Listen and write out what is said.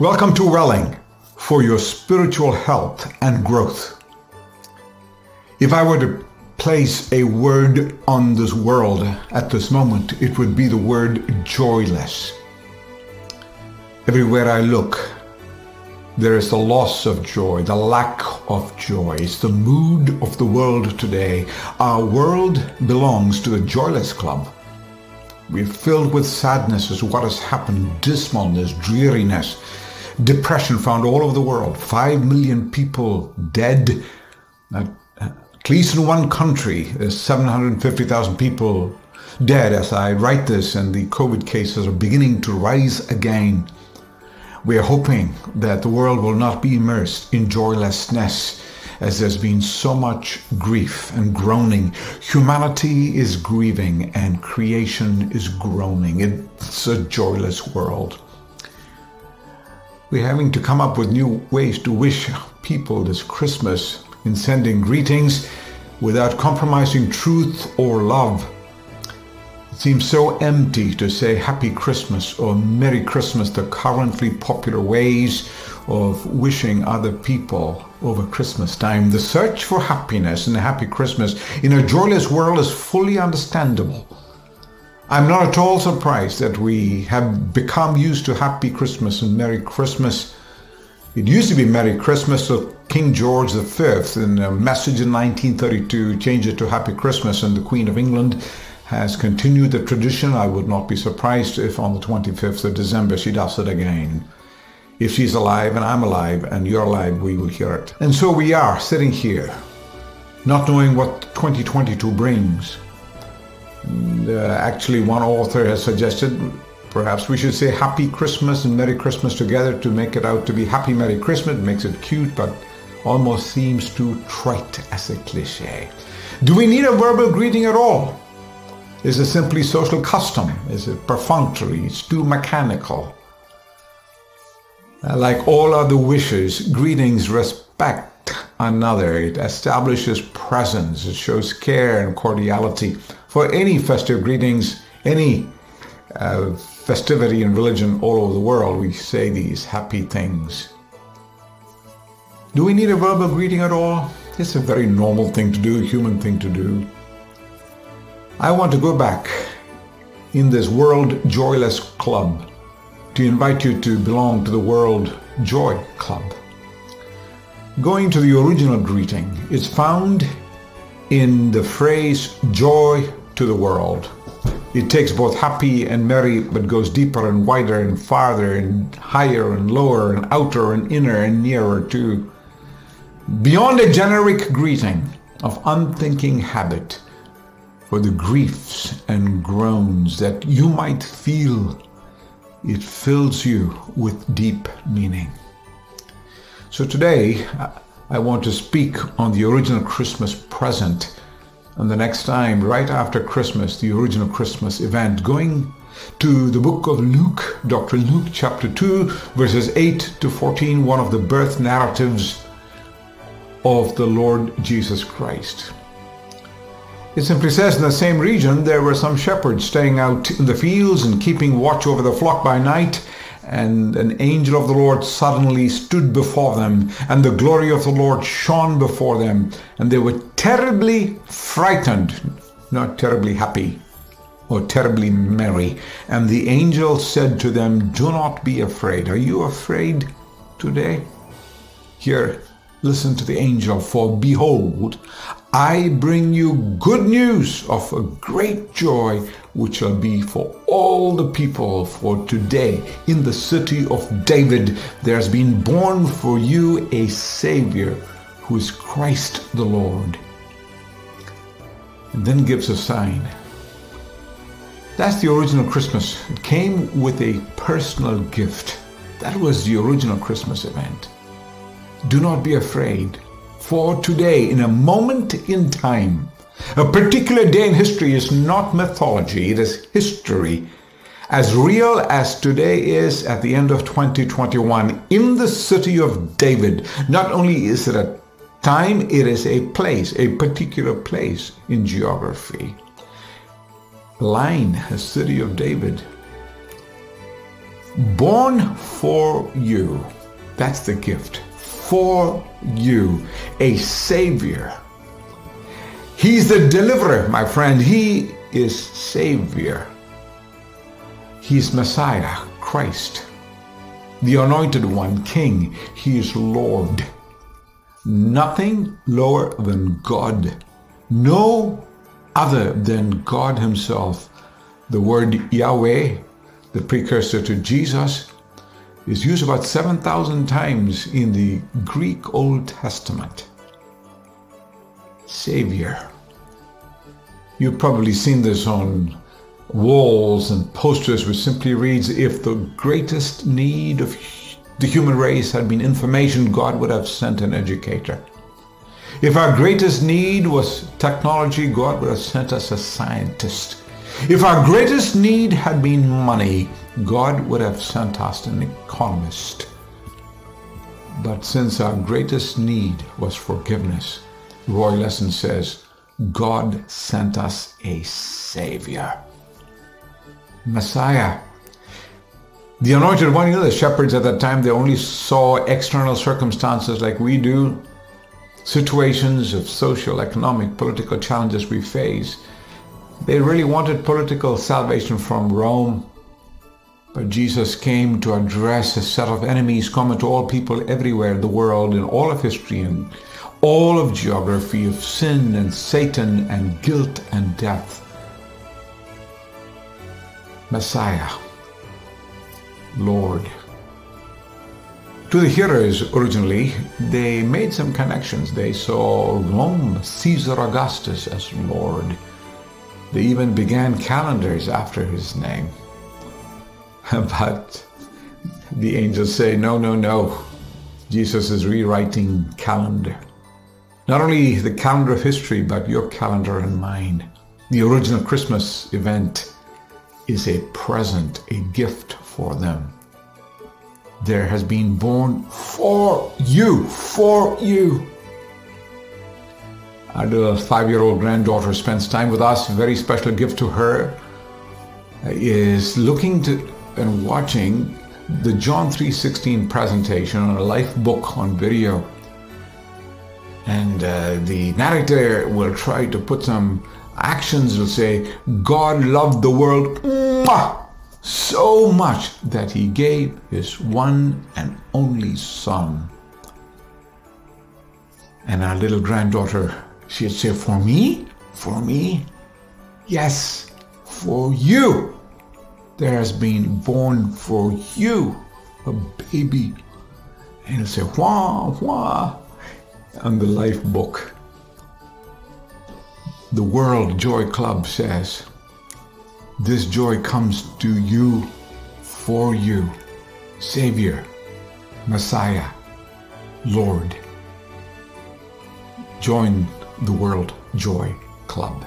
Welcome to Welling for your spiritual health and growth. If I were to place a word on this world at this moment, it would be the word joyless. Everywhere I look, there is the loss of joy, the lack of joy. It's the mood of the world today. Our world belongs to the joyless club. We're filled with sadness as what has happened, dismalness, dreariness, depression found all over the world. Five million people dead. At, least in one country, uh, there's 750,000 people dead as I write this, and the COVID cases are beginning to rise again. We are hoping that the world will not be immersed in joylessness as there's been so much grief and groaning. Humanity is grieving and creation is groaning. It's a joyless world. We're having to come up with new ways to wish people this Christmas in sending greetings without compromising truth or love. It seems so empty to say Happy Christmas or Merry Christmas, the currently popular ways of wishing other people over Christmas time. The search for happiness and a happy Christmas in a joyless world is fully understandable. I'm not at all surprised that we have become used to Happy Christmas and Merry Christmas. It used to be Merry Christmas, so King George V, in a message in 1932, changed it to Happy Christmas, and the Queen of England has continued the tradition. I would not be surprised if on the 25th of December she does it again. If she's alive and I'm alive and you're alive, we will hear it. And so we are sitting here, not knowing what 2022 brings. Uh, actually, one author has suggested perhaps we should say Happy Christmas and Merry Christmas together to make it out to be Happy Merry Christmas. It makes it cute, but almost seems too trite as a cliche. Do we need a verbal greeting at all? Is it simply social custom? Is it perfunctory? It's too mechanical. Uh, like all other wishes, greetings respect another. It establishes presence. It shows care and cordiality. For any festive greetings, any uh, festivity in religion all over the world, we say these happy things. Do we need a verbal greeting at all? It's a very normal thing to do, a human thing to do. I want to go back in this World Joyless Club to invite you to belong to the World Joy Club. Going to the original greeting, it's found in the phrase joy to the world. It takes both happy and merry, but goes deeper and wider and farther and higher and lower and outer and inner and nearer to beyond a generic greeting of unthinking habit for the griefs and groans that you might feel. It fills you with deep meaning. So today, I want to speak on the original Christmas present and the next time, right after Christmas, the original Christmas event, going to the book of Luke, Dr. Luke chapter 2, verses 8 to 14, one of the birth narratives of the Lord Jesus Christ. It simply says in the same region there were some shepherds staying out in the fields and keeping watch over the flock by night, and an angel of the Lord suddenly stood before them, and the glory of the Lord shone before them, and they were terribly frightened, not terribly happy or terribly merry. And the angel said to them, Do not be afraid. Are you afraid today? Here, listen to the angel, for behold, I bring you good news of a great joy, which shall be for all the people. For today, in the city of David, there has been born for you a Savior, who is Christ the Lord. And then gives a sign. That's the original Christmas. It came with a personal gift. That was the original Christmas event. Do not be afraid for today, in a moment in time. A particular day in history is not mythology, it is history. As real as today is at the end of 2021, in the city of David, not only is it a time, it is a place, a particular place in geography. Line, a city of David. born for you. That's the gift. For you, a Savior. He's the deliverer, my friend. He is Savior. He's Messiah, Christ, the Anointed One, King. He is Lord. Nothing lower than God. No other than God Himself. The word Yahweh, the precursor to Jesus, is used about 7,000 times in the Greek Old Testament. Savior. You've probably seen this on walls and posters which simply reads, If the greatest need of the human race had been information, God would have sent an educator. If our greatest need was technology, God would have sent us a scientist. If our greatest need had been money, God would have sent us an economist. But since our greatest need was forgiveness, Roy Lessin says, God sent us a Savior. Messiah. The anointed one, you know, the shepherds at that time, they only saw external circumstances like we do, situations of social, economic, political challenges we face. They really wanted political salvation from Rome. But Jesus came to address a set of enemies common to all people everywhere in the world, in all of history and all of geography, of sin and Satan and guilt and death. Messiah, Lord. To the hearers originally, they made some connections. They saw Rome, Caesar Augustus as Lord. They even began calendars after his name. but the angels say, no, no, no. Jesus is rewriting calendar. Not only the calendar of history, but your calendar and mine. The original Christmas event is a present, a gift for them. There has been born for you, for you. Our little five-year-old granddaughter spends time with us. A very special gift to her is looking to and watching the John 3.16 presentation on a life book on video. And uh, the narrator will try to put some actions will say, God loved the world so much that he gave his one and only son. And our little granddaughter, she'd say, For me? For me? Yes, for you. There has been born for you a baby. And he'll say, Wah, wah, on the life book. The World Joy Club says, This joy comes to you, for you, Savior, Messiah, Lord. Join the World Joy Club.